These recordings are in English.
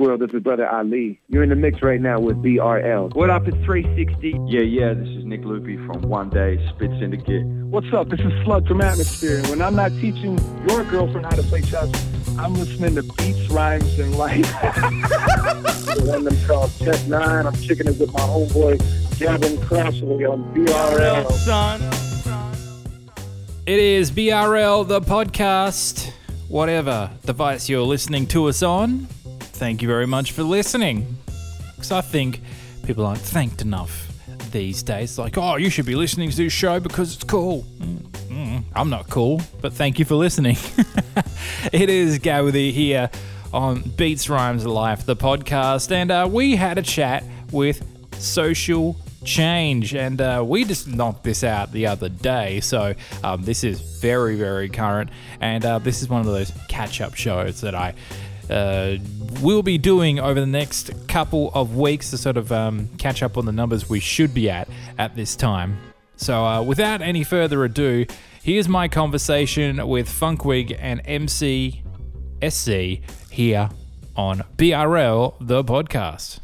World. This is Brother Ali. You're in the mix right now with BRL. What up? It's 360. Yeah, yeah, this is Nick Lupi from One Day Spit Syndicate. What's up? This is Slug from Atmosphere. And when I'm not teaching your girlfriend how to play chess, I'm listening to beats, rhymes, and life. the one them called Tech Nine. I'm kicking it with my homeboy Gavin Crossley on BRL. Son. It is BRL, the podcast. Whatever device you're listening to us on, thank you very much for listening. Because I think people aren't thanked enough these days. Like, oh, you should be listening to this show because it's cool. Mm, mm, I'm not cool, but thank you for listening. it is Gawithy here on Beats Rhymes Life, the podcast, and uh, we had a chat with Social Change, and uh, we just knocked this out the other day. So um, this is very, very current, and uh, this is one of those catch-up shows that I uh, will be doing over the next couple of weeks to sort of um, catch up on the numbers we should be at at this time. So, uh, without any further ado, here's my conversation with Funkwig and MC SC here on BRL, the podcast.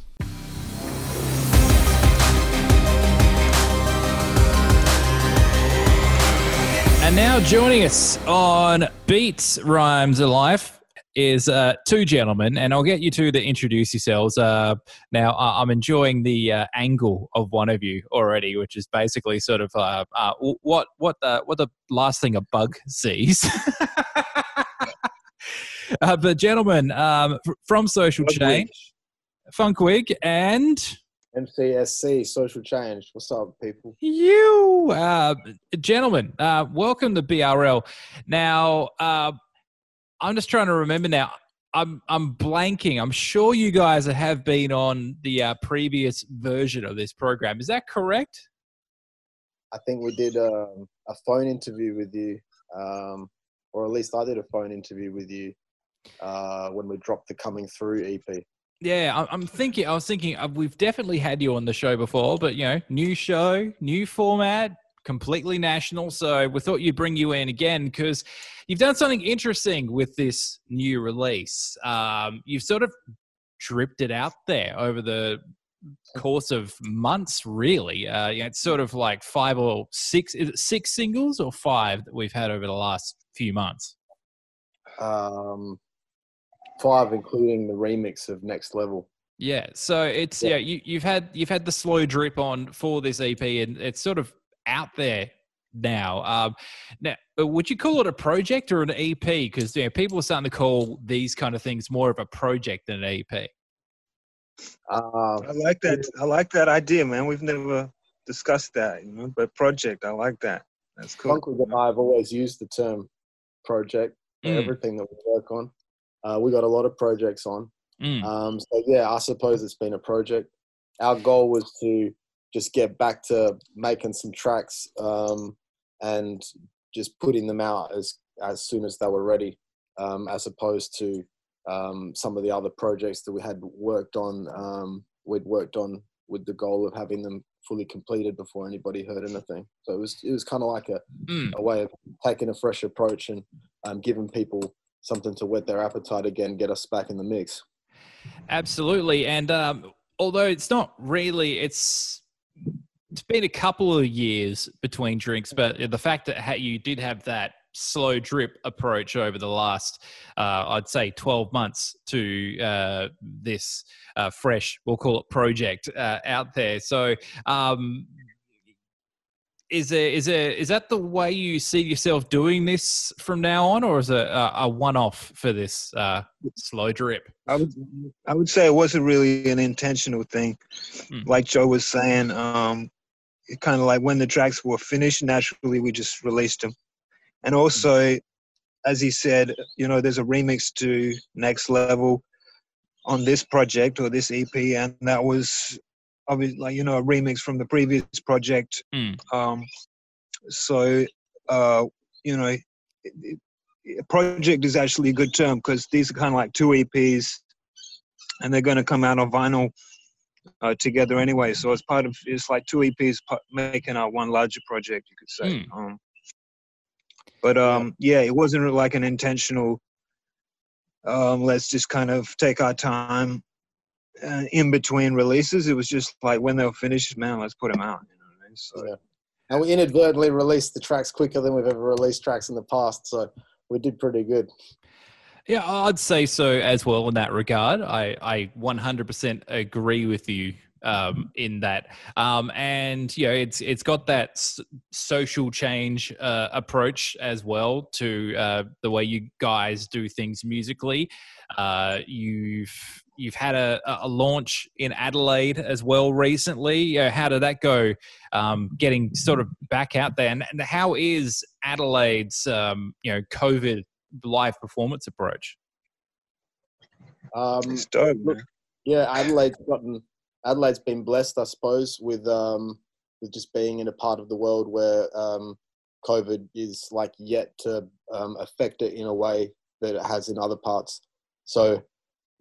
And now joining us on Beats Rhymes Life is uh, two gentlemen, and I'll get you two to introduce yourselves. Uh, now, I'm enjoying the uh, angle of one of you already, which is basically sort of uh, uh, what what the what the last thing a bug sees. uh, but gentlemen, um, from Social Funkwig. Change, Funkwig, and MCSC, social change. What's up, people? you, uh, gentlemen, uh, welcome to BRL. Now, uh, I'm just trying to remember now. I'm I'm blanking. I'm sure you guys have been on the uh, previous version of this program. Is that correct? I think we did um, a phone interview with you, um, or at least I did a phone interview with you uh, when we dropped the Coming Through EP. Yeah, I- I'm thinking. I was thinking uh, we've definitely had you on the show before, but you know, new show, new format, completely national. So we thought you'd bring you in again because you've done something interesting with this new release. Um, you've sort of dripped it out there over the course of months, really. Uh, you know, it's sort of like five or six, is it six singles or five that we've had over the last few months. Um, five, including the remix of Next Level. Yeah, so it's yeah, Yeah. you, you've had you've had the slow drip on for this EP, and it's sort of out there now. Um, now, would you call it a project or an EP? Because you know, people are starting to call these kind of things more of a project than an EP. Uh, I like that. I like that idea, man. We've never discussed that, you know. But project, I like that. That's cool. Funkwig and I have always used the term project for Mm. everything that we work on. Uh, we got a lot of projects on. Mm. Um, so yeah, I suppose it's been a project. Our goal was to just get back to making some tracks um, and just putting them out as as soon as they were ready, um, as opposed to um, some of the other projects that we had worked on. Um, we'd worked on with the goal of having them fully completed before anybody heard anything. So it was it was kind of like a, Mm. a way of taking a fresh approach and um, giving people something to whet their appetite again, get us back in the mix. Absolutely, and um, although it's not really, it's it's been a couple of years between drinks, but the fact that you did have that slow drip approach over the last, uh, I'd say, twelve months to uh, this uh, fresh, we'll call it project uh, out there. So. Um, is there, is there, is that the way you see yourself doing this from now on, or is it a, a one-off for this uh, slow drip? I would I would say it wasn't really an intentional thing. Hmm. Like Joe was saying, um, it kind of like when the tracks were finished, naturally we just released them. And also, as he said, you know, there's a remix to Next Level on this project or this EP, and that was obviously like you know a remix from the previous project. Hmm. Um, so uh, you know, it, it, project is actually a good term because these are kind of like two EPs, and they're going to come out on vinyl uh, together anyway. So it's part of it's like two EPs making out one larger project, you could say. Um, but um, yeah, it wasn't like an intentional um, let's just kind of take our time uh, in between releases. It was just like when they were finished, man, let's put them out. You know what I mean? So Yeah. And we inadvertently released the tracks quicker than we've ever released tracks in the past, so we did pretty good. Yeah, I'd say so as well in that regard. I, I 100% agree with you um, in that. Um, and, you know, it's, it's got that s- social change uh, approach as well to uh, the way you guys do things musically. Uh, you've, you've had a, a launch in Adelaide as well recently. Uh, how did that go? Um, getting sort of back out there, and, and how is Adelaide's um, you know COVID live performance approach? Um, it's dope, look- yeah, Adelaide's gotten Adelaide's been blessed, I suppose, with um, with just being in a part of the world where um, COVID is like yet to um, affect it in a way that it has in other parts. So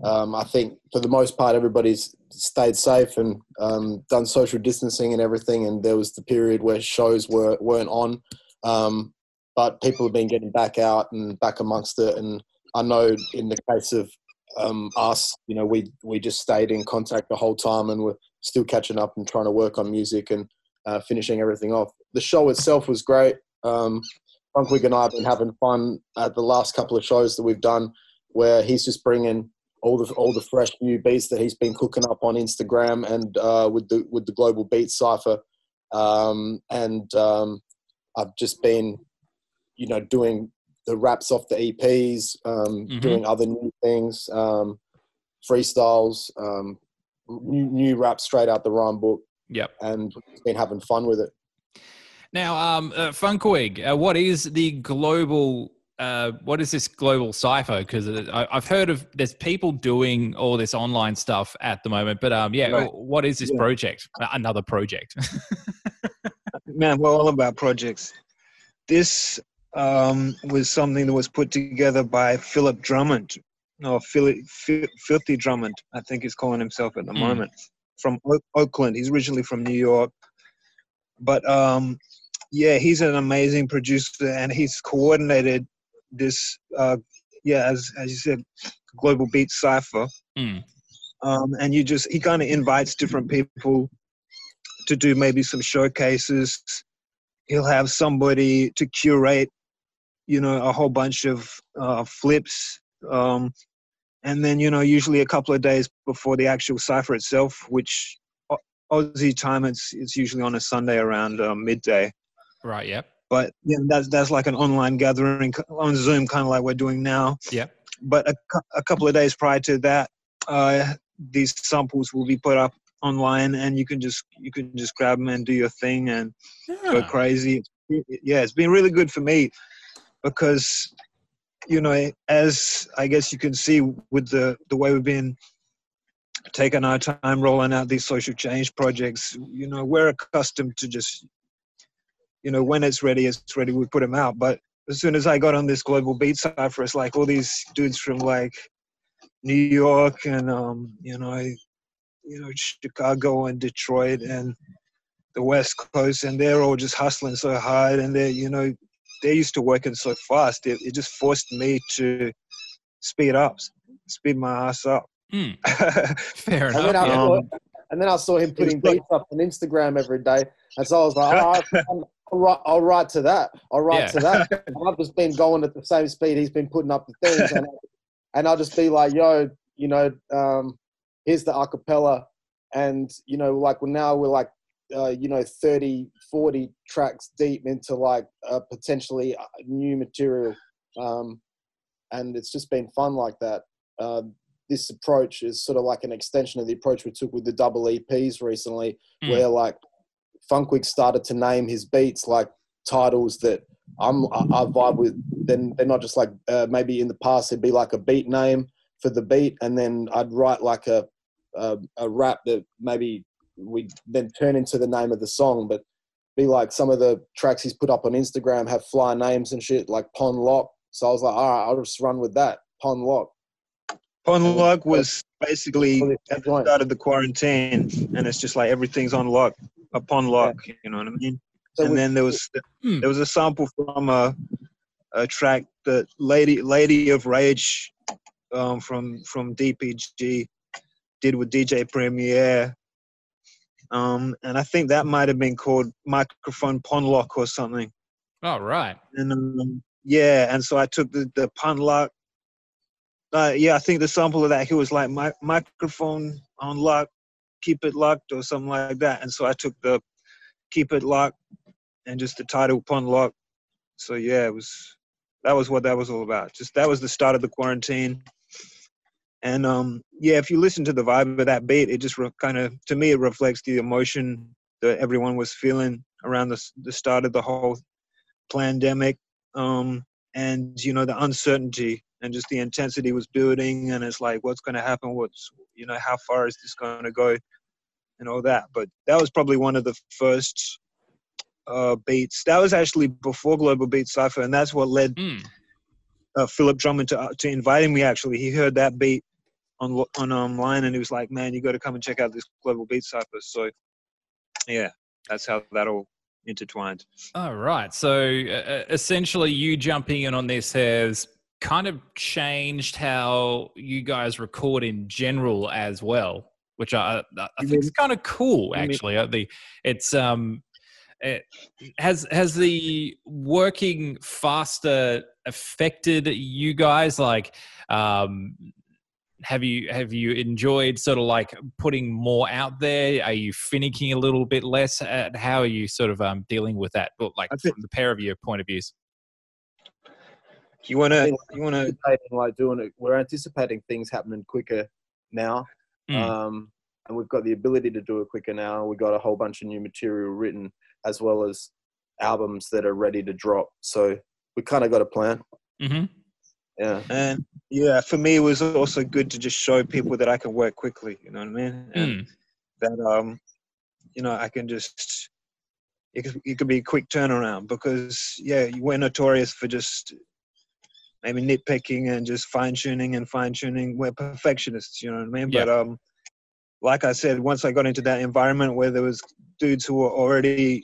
um, I think for the most part, everybody's stayed safe and um, done social distancing and everything. And there was the period where shows were weren't on, um, but people have been getting back out and back amongst it. And I know in the case of um, us, you know, we we just stayed in contact the whole time, and we're still catching up and trying to work on music and uh, finishing everything off. The show itself was great. Um, and I have been having fun at the last couple of shows that we've done, where he's just bringing all the all the fresh new beats that he's been cooking up on Instagram and uh, with the with the Global Beat Cipher, um, and um, I've just been, you know, doing the raps off the EPs, um, Mhm. doing other new things, um, freestyles, um, new, new rap straight out the rhyme book, Yep. and been having fun with it. Now, um, uh, Funkwig, uh, what is the global? Uh, what is this global cipher? Because I've heard of there's people doing all this online stuff at the moment, but um, yeah, Right. what is this Yeah. project? Uh, Another project. man, we're all about projects. This um, was something that was put together by Philip Drummond, or Philly, Fi- Filthy Drummond, I think he's calling himself at the Mm. moment, from Oak- Oakland. He's originally from New York, but um, yeah, he's an amazing producer, and he's coordinated this. Uh, yeah, as as you said, global beat cipher Mm. um, and you just he kind of invites different people to do maybe some showcases he'll have somebody to curate you know a whole bunch of uh, flips um, and then you know usually a couple of days before the actual cipher itself which Au- aussie time it's it's usually on a sunday around uh, midday right. Yep. but yeah, that's that's like an online gathering on zoom kind of like we're doing now Yep. but a, a couple of days prior to that uh, these samples will be put up online and you can just you can just grab them and do your thing and go Ah, crazy yeah it's been really good for me because you know as i guess you can see with the the way we've been taking our time rolling out these social change projects you know we're accustomed to just you know when it's ready it's ready we put them out. But as soon as i got on this global beat cipher it's like all these dudes from like new york and um you know you know chicago and detroit and the west coast and they're all just hustling so hard and they're you know they're used to working so fast it, it just forced me to speed up speed my ass up hmm, fair And enough. then, I yeah. saw, and then I saw him putting like- beats up on Instagram every day, and so I was like, oh, I'll, I'll, write, I'll write to that. I'll write Yeah. to that. And I've just been going at the same speed he's been putting up the things, and, and I'll just be like, yo, you know, um, here's the acapella, and you know, like well, now we're like, uh, you know, 30, 40 tracks deep into like uh, potentially uh, new material, um, and it's just been fun like that. Uh, this approach is sort of like an extension of the approach we took with the double EPs recently, Mm. where like Funkwig started to name his beats like titles that I'm I, I vibe with. Then they're not just like uh, maybe in the past it'd be like a beat name for the beat, and then I'd write like a a, a rap that maybe we then turn into the name of the song, but be like some of the tracks he's put up on Instagram have fly names and shit like Pon Lock. So I was like, all right, I'll just run with that. Pon Lock. Pon lock was basically at the start of the quarantine, and it's just like everything's on lock, upon lock. You know what I mean? So and then there was Hmm. there was a sample from a a track that Lady Lady of Rage um, from from DPG did with DJ Premier. Um, and I think that might have been called microphone pon lock or something. Oh, right. And um, yeah, and so I took the the pun lock. Uh, yeah, I think the sample of that he was like my microphone on lock, keep it locked or something like that. And so I took the keep it locked and just the title pun lock. So yeah, it was that was what that was all about. Just that was the start of the quarantine. And um, yeah, if you listen to the vibe of that beat, it just re- kind of, to me, it reflects the emotion that everyone was feeling around the, the start of the whole pandemic. Um, and, you know, the uncertainty and just the intensity was building. And it's like, what's going to happen? What's, you know, how far is this going to go? And all that. But that was probably one of the first uh, beats. That was actually before Global Beat Cypher. And that's what led Mm. uh, Philip Drummond to, to inviting me. Actually, he heard that beat on on online, and he was like, "Man, you got to come and check out this Global Beat Cypher." So, yeah, that's how that all intertwined. All right. So uh, essentially, you jumping in on this has kind of changed how you guys record in general as well, which I, I I think is kind of cool. you mean- Actually, Uh, the it's um. It, has has the working faster affected you guys? Like, um, have you have you enjoyed sort of like putting more out there? Are you finicking a little bit less? Uh, how are you sort of um, dealing with that? But like think- from the pair of your point of views. You wanna you wanna like doing it. We're anticipating things happening quicker now, Mm. um, and we've got the ability to do it quicker now. We've got a whole bunch of new material written, as well as albums that are ready to drop. So we kind of got a plan. hmm Yeah, and yeah, for me, it was also good to just show people that I can work quickly. You know what I mean? And Mm. that um, you know, I can just it could, it could be a quick turnaround because yeah, we're notorious for just maybe nitpicking and just fine tuning and fine tuning. We're perfectionists, you know what I mean? Yeah. But um, like I said, once I got into that environment where there was dudes who were already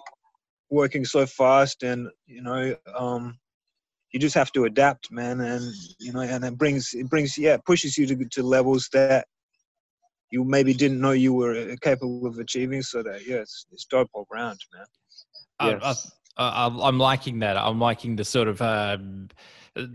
working so fast, and you know, um, you just have to adapt, man, and you know, and it brings it brings yeah, it pushes you to to levels that you maybe didn't know you were uh, capable of achieving. So that yeah, it's it's dope all round, man. Yes. I, I, I, I'm liking that. I'm liking the sort of um,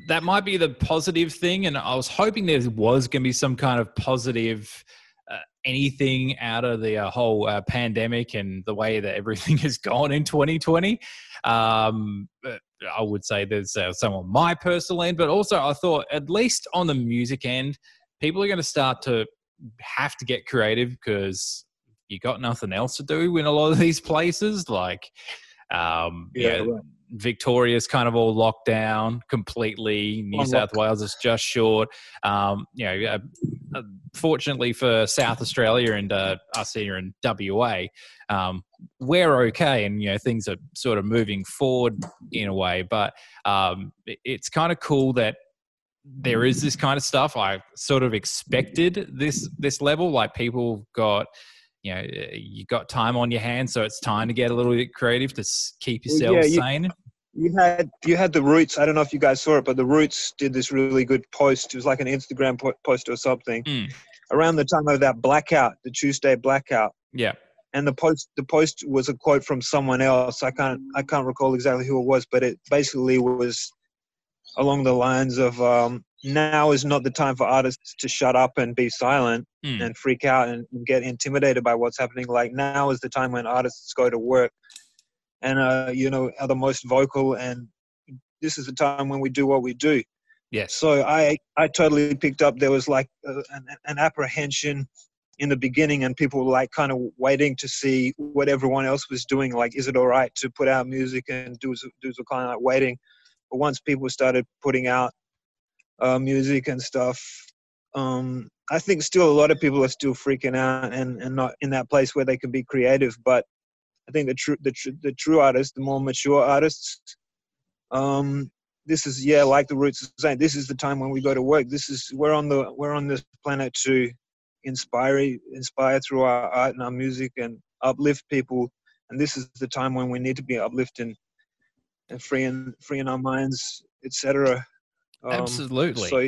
that might be the positive thing, and I was hoping there was going to be some kind of positive uh, anything out of the uh, whole uh, pandemic and the way that everything has gone in 2020. Um, but I would say there's uh, some on my personal end, but also I thought at least on the music end, people are going to start to have to get creative because you got nothing else to do in a lot of these places. Like, um, yeah, right. Victoria's kind of all locked down completely. New On South Wales is just short. Um, you know, uh, uh, fortunately for South Australia and uh, us here in WA, um, we're okay, and you know things are sort of moving forward in a way. But um, it- it's kind of cool that there is this kind of stuff. I sort of expected this this level. Like people got, you know, you got time on your hands, so it's time to get a little bit creative to keep yourself yeah, you- sane. You had you had the Roots. I don't know if you guys saw it, but the Roots did this really good post. It was like an Instagram post or something Mm. around the time of that blackout, the Tuesday blackout. Yeah. And the post the post was a quote from someone else. I can't I can't recall exactly who it was, but it basically was along the lines of um, now is not the time for artists to shut up and be silent Mm. and freak out and get intimidated by what's happening. Like now is the time when artists go to work and uh, you know are the most vocal, and this is the time when we do what we do. Yes. So I I totally picked up there was like uh, an, an apprehension in the beginning, and people were like kind of waiting to see what everyone else was doing. Like, is it all right to put out music and do do kind of like waiting? But once people started putting out uh, music and stuff, um, I think still a lot of people are still freaking out and, and not in that place where they can be creative. But I think the true the, tr- the true artists, the more mature artists, um, this is yeah, like the roots saying, this is the time when we go to work. This is we're on the we're on this planet to inspire inspire through our art and our music and uplift people. And this is the time when we need to be uplifting and freeing freeing our minds, etc. Um, Absolutely. So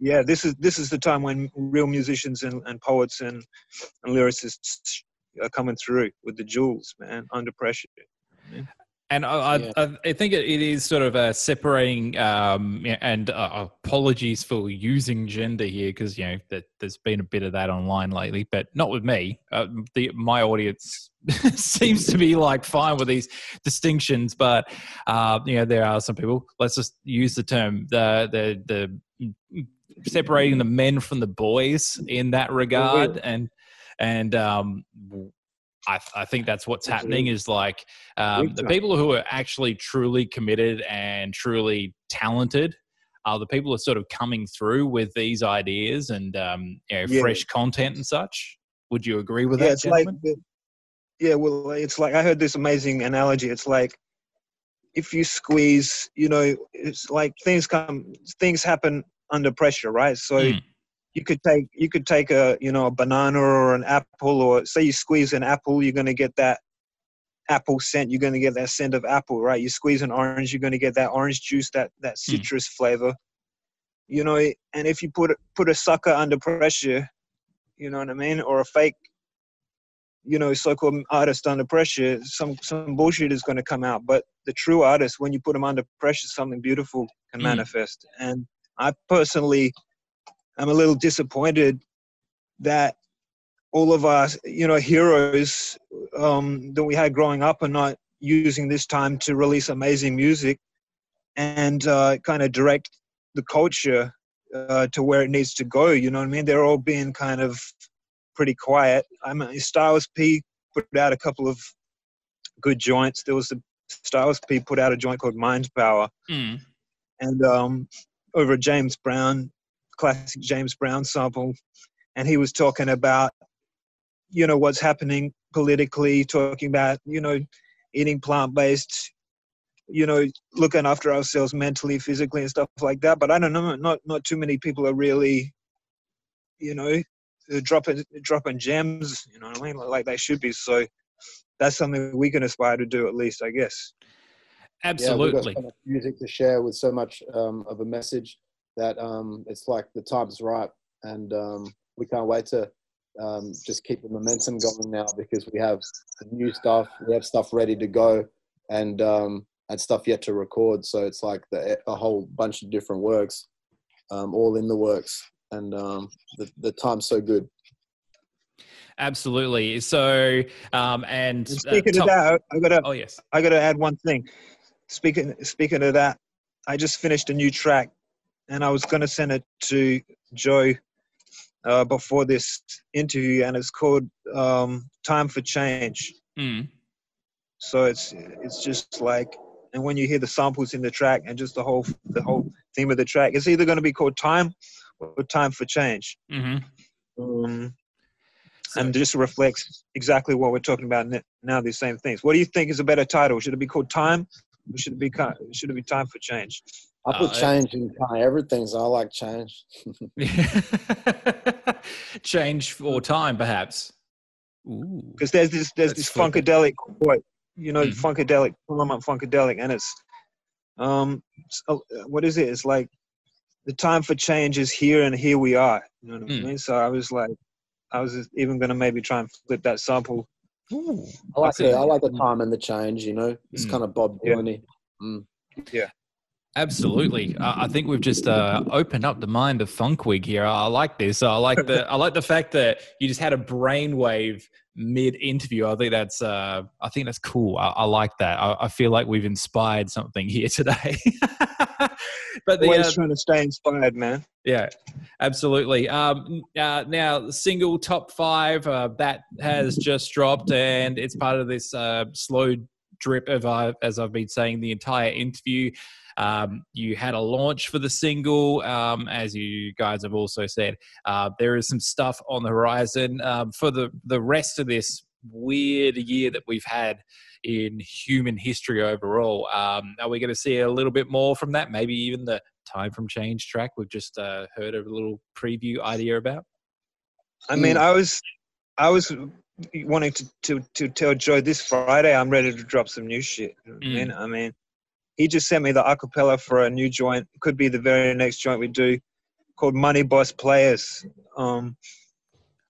yeah, this is this is the time when real musicians and, and poets and, and lyricists are coming through with the jewels, man, under pressure. And I, Yeah. I, I think it, it is sort of a separating, um, and uh, apologies for using gender here because you know that there's been a bit of that online lately, but not with me. Uh, the my audience seems to be like fine with these distinctions, but uh, you know there are some people. Let's just use the term the the the separating the men from the boys in that regard, and and um, I, I think that's what's happening is like um, the people who are actually truly committed and truly talented are the people who are sort of coming through with these ideas and um, you know, Yeah. fresh content and such. Would you agree with yeah, that, it's like gentlemen? yeah, well, it's like I heard this amazing analogy. It's like if you squeeze, you know, it's like things come, things happen under pressure, right? So Mm. You could take you could take a you know a banana or an apple, or say you squeeze an apple, you're going to get that apple scent. You're going to get that scent of apple, right? You squeeze an orange, you're going to get that orange juice, that that citrus flavor. You know, and if you put put a sucker under pressure, you know what I mean, or a fake you know, so-called artist under pressure, some some bullshit is going to come out. But the true artist, when you put them under pressure, something beautiful can Mm. manifest. And I personally, am a little disappointed that all of our, you know, heroes um, that we had growing up are not using this time to release amazing music and uh, kind of direct the culture uh, to where it needs to go. You know what I mean? They're all being kind of pretty quiet. I mean, Styles P put out a couple of good joints. There was a Styles P put out a joint called Mind Power, Mm. and um, over James Brown, classic James Brown sample, and he was talking about, you know, what's happening politically, talking about, you know, eating plant based, you know, looking after ourselves mentally, physically, and stuff like that. But I don't know, not not too many people are really, you know, dropping dropping gems, you know what I mean, like they should be. So that's something we can aspire to do at least, I guess. Yeah, Absolutely. we've got so much music to share with so much um, of a message that um, it's like the time's right, and um, we can't wait to um, just keep the momentum going now because we have new stuff, we have stuff ready to go, and um, and stuff yet to record. So it's like the, a whole bunch of different works, um, all in the works, and um, the the time's so good. Absolutely. So, um, and And uh, speaking top- of that, I gotta oh yes, I gotta add one thing. Speaking speaking of that, I just finished a new track, and I was gonna send it to Joe uh, before this interview, and it's called um, "Time for Change." mm. So it's it's just like, and when you hear the samples in the track and just the whole the whole theme of the track, it's either gonna be called "Time" or "Time for Change." hmm Um, and just reflects exactly what we're talking about now. These same things. What do you think is a better title? Should it be called Time? Or should it be should it be Time for Change? I put Uh, change in kind of everything, so I like change. change for time, perhaps. Because there's this there's That's this flippant. funkadelic quote, you know, Mhm. funkadelic, poem up funkadelic, and it's um, it's, uh, what is it? It's like the time for change is here, and here we are. You know what Mm. I mean? So I was like, I was even gonna maybe try and flip that sample. Ooh. I like the, it. I like the time and the change. You know, it's Mm. kind of Bob Dylan. Yeah. Dylan. Absolutely. I I think we've just uh, opened up the mind of Funkwig here. I like this. I like the I like the fact that you just had a brainwave mid interview. I think that's uh, I think that's cool. I, I like that. I, I feel like we've inspired something here today. but the, Always uh, trying to stay inspired, man. Yeah, absolutely. Um, uh, now, the single top five uh, that has just dropped, and it's part of this uh, slow drip of uh, as I've been saying the entire interview. Um, you had a launch for the single, um, as you guys have also said. Uh, there is some stuff on the horizon um, for the the rest of this weird year that we've had in human history overall. Um, are we going to see a little bit more from that? Maybe even the time from change track we've just uh, heard a little preview idea about. I mean, Mm. I was, I was wanting to, to, to tell Joe this Friday I'm ready to drop some new shit. You know what I mean, I mean, he just sent me the acapella for a new joint. Could be the very next joint we do, called Money Boss Players. Um,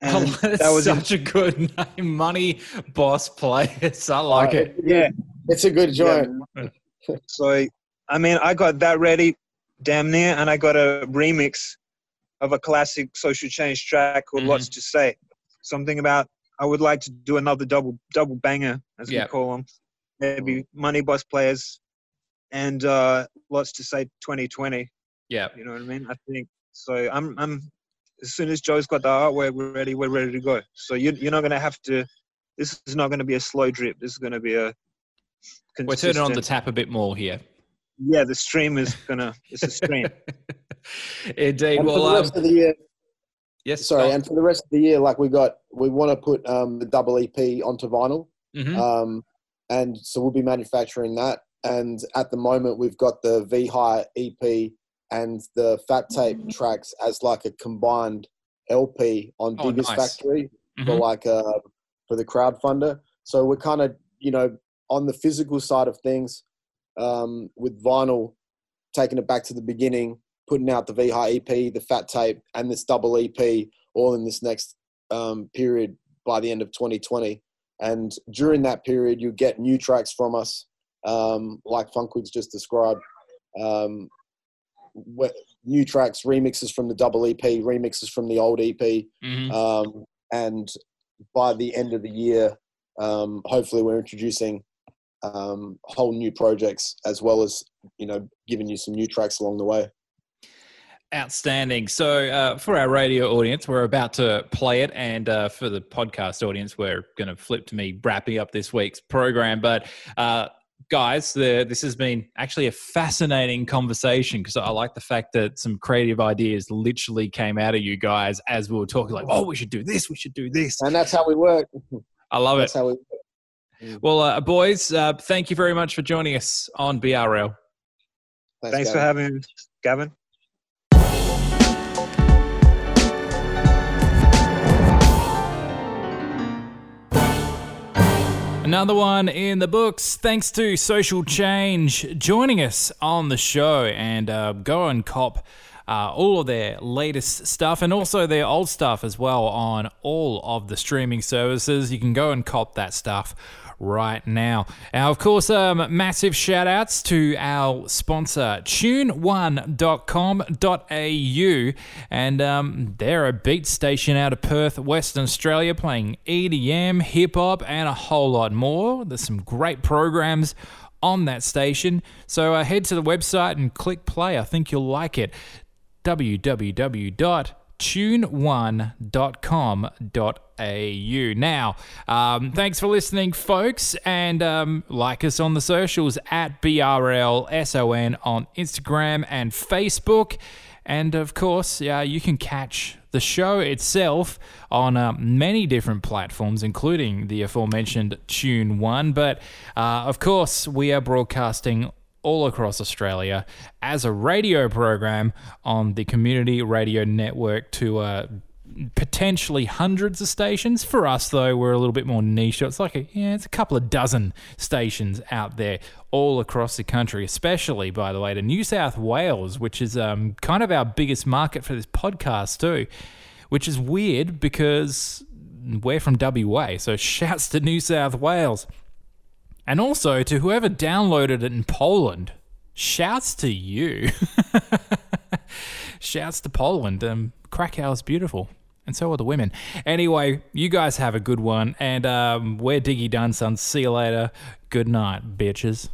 Oh, and that's that was in- such a good name, Money Boss Players. I like Uh, it. yeah. It's a good joint. So I mean, I got that ready, damn near, and I got a remix of a classic social change track called Mhm. "Lots to Say." Something about I would like to do another double double banger, as Yeah. we call them. Maybe Money Boss Players, and uh, "Lots to Say" 2020. Yeah. You know what I mean? I think so. I'm I'm as soon as Joe's got the artwork we're ready, we're ready to go. So you you're not gonna have to. This is not gonna be a slow drip. This is gonna be a. We're turning on the tap a bit more here. Yeah, the stream is gonna. It's a stream. Indeed. And Well, for the um, of the year, yes. sorry, and for the rest of the year, like we got, we want to put um, the double EP onto vinyl. Mhm. Um, and so we'll be manufacturing that. And at the moment, we've got the V High EP and the Fat Tape tracks as like a combined LP on Oh, Diggers nice. Factory for Mhm. like uh for the crowdfunder. So we're kind of you know on the physical side of things um, with vinyl, taking it back to the beginning, putting out the V High EP, the Fat Tape, and this double EP all in this next um, period by the end of 2020. And during that period, you get new tracks from us, um, like Funkwigs just described. Um, new tracks, remixes from the double EP, remixes from the old EP, Mhm. um, and by the end of the year, um, hopefully, we're introducing um, whole new projects as well as you know giving you some new tracks along the way. Outstanding. So, uh, for our radio audience, we're about to play it, and uh, for the podcast audience, we're going to flip to me wrapping up this week's program. But, uh, guys, the, this has been actually a fascinating conversation because I like the fact that some creative ideas literally came out of you guys as we were talking, like, oh, we should do this, we should do this. And that's how we work. I love it. That's how we. work. Well, uh, boys, uh, thank you very much for joining us on BRL. Thanks for having me, Gavin. Another one in the books, thanks to Social Change joining us on the show. And uh, go and cop uh, all of their latest stuff and also their old stuff as well on all of the streaming services. You can go and cop that stuff right now. Now, of course, um, massive shout outs to our sponsor, tune1.com.au. And um, they're a beat station out of Perth, Western Australia, playing EDM, hip hop, and a whole lot more. There's some great programs on that station. So uh, head to the website and click play. I think you'll like it www.tune1.com.au. Now, um, thanks for listening, folks, and um, like us on the socials at BRLSON on Instagram and Facebook. And of course, yeah, you can catch the show itself on uh, many different platforms, including the aforementioned Tune One. But uh, of course, we are broadcasting all across Australia as a radio program on the Community Radio Network to uh, potentially hundreds of stations. For us, though, we're a little bit more niche. It's like a, yeah, it's a couple of dozen stations out there all across the country, especially, by the way, to New South Wales, which is um, kind of our biggest market for this podcast, too, which is weird because we're from WA. So shouts to New South Wales. And also to whoever downloaded it in Poland, shouts to you. shouts to Poland. Um, Krakow is beautiful. And so are the women. Anyway, you guys have a good one. And um, we're Diggy Dunsons. See you later. Good night, bitches.